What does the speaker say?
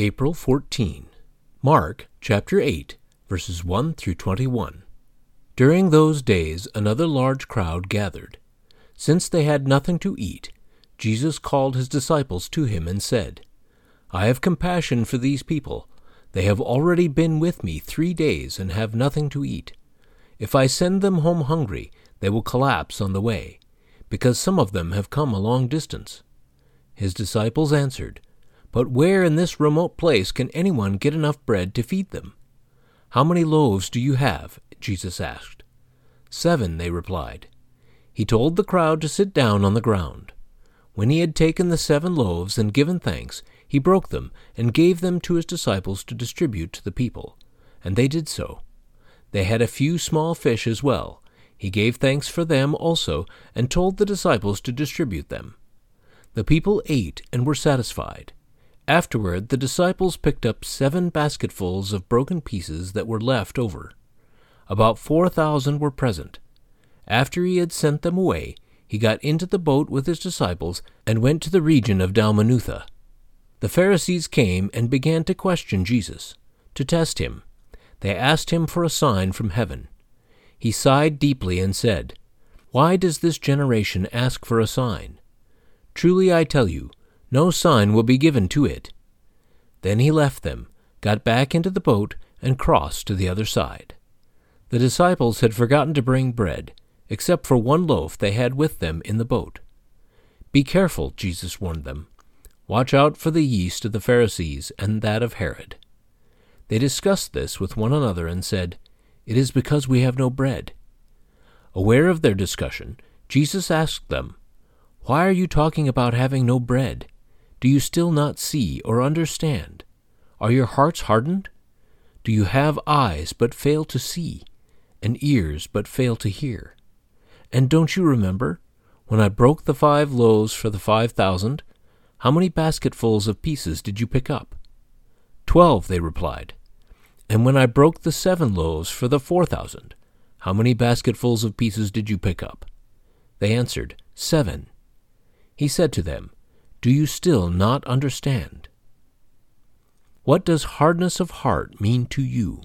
April 14. Mark chapter 8, verses 1 through 21. During those days another large crowd gathered. Since they had nothing to eat, Jesus called his disciples to him and said, I have compassion for these people. They have already been with me three days and have nothing to eat. If I send them home hungry, they will collapse on the way, because some of them have come a long distance. His disciples answered, But where in this remote place can anyone get enough bread to feed them? How many loaves do you have? Jesus asked. Seven, they replied. He told the crowd to sit down on the ground. When he had taken the seven loaves and given thanks, he broke them and gave them to his disciples to distribute to the people, and they did so. They had a few small fish as well. He gave thanks for them also, and told the disciples to distribute them. The people ate and were satisfied. Afterward, the disciples picked up seven basketfuls of broken pieces that were left over. About four thousand were present. After he had sent them away, he got into the boat with his disciples and went to the region of Dalmanutha. The Pharisees came and began to question Jesus, to test him. They asked him for a sign from heaven. He sighed deeply and said, Why does this generation ask for a sign? Truly I tell you, no sign will be given to it. Then he left them, got back into the boat, and crossed to the other side. The disciples had forgotten to bring bread, except for one loaf they had with them in the boat. Be careful, Jesus warned them. Watch out for the yeast of the Pharisees and that of Herod. They discussed this with one another and said, It is because we have no bread. Aware of their discussion, Jesus asked them, why are you talking about having no bread? Do you still not see or understand? Are your hearts hardened? Do you have eyes but fail to see, and ears but fail to hear? And don't you remember, when I broke the five loaves for the five thousand, how many basketfuls of pieces did you pick up? Twelve, they replied. And when I broke the seven loaves for the four thousand, how many basketfuls of pieces did you pick up? They answered, Seven. He said to them, Do you still not understand? What does hardness of heart mean to you?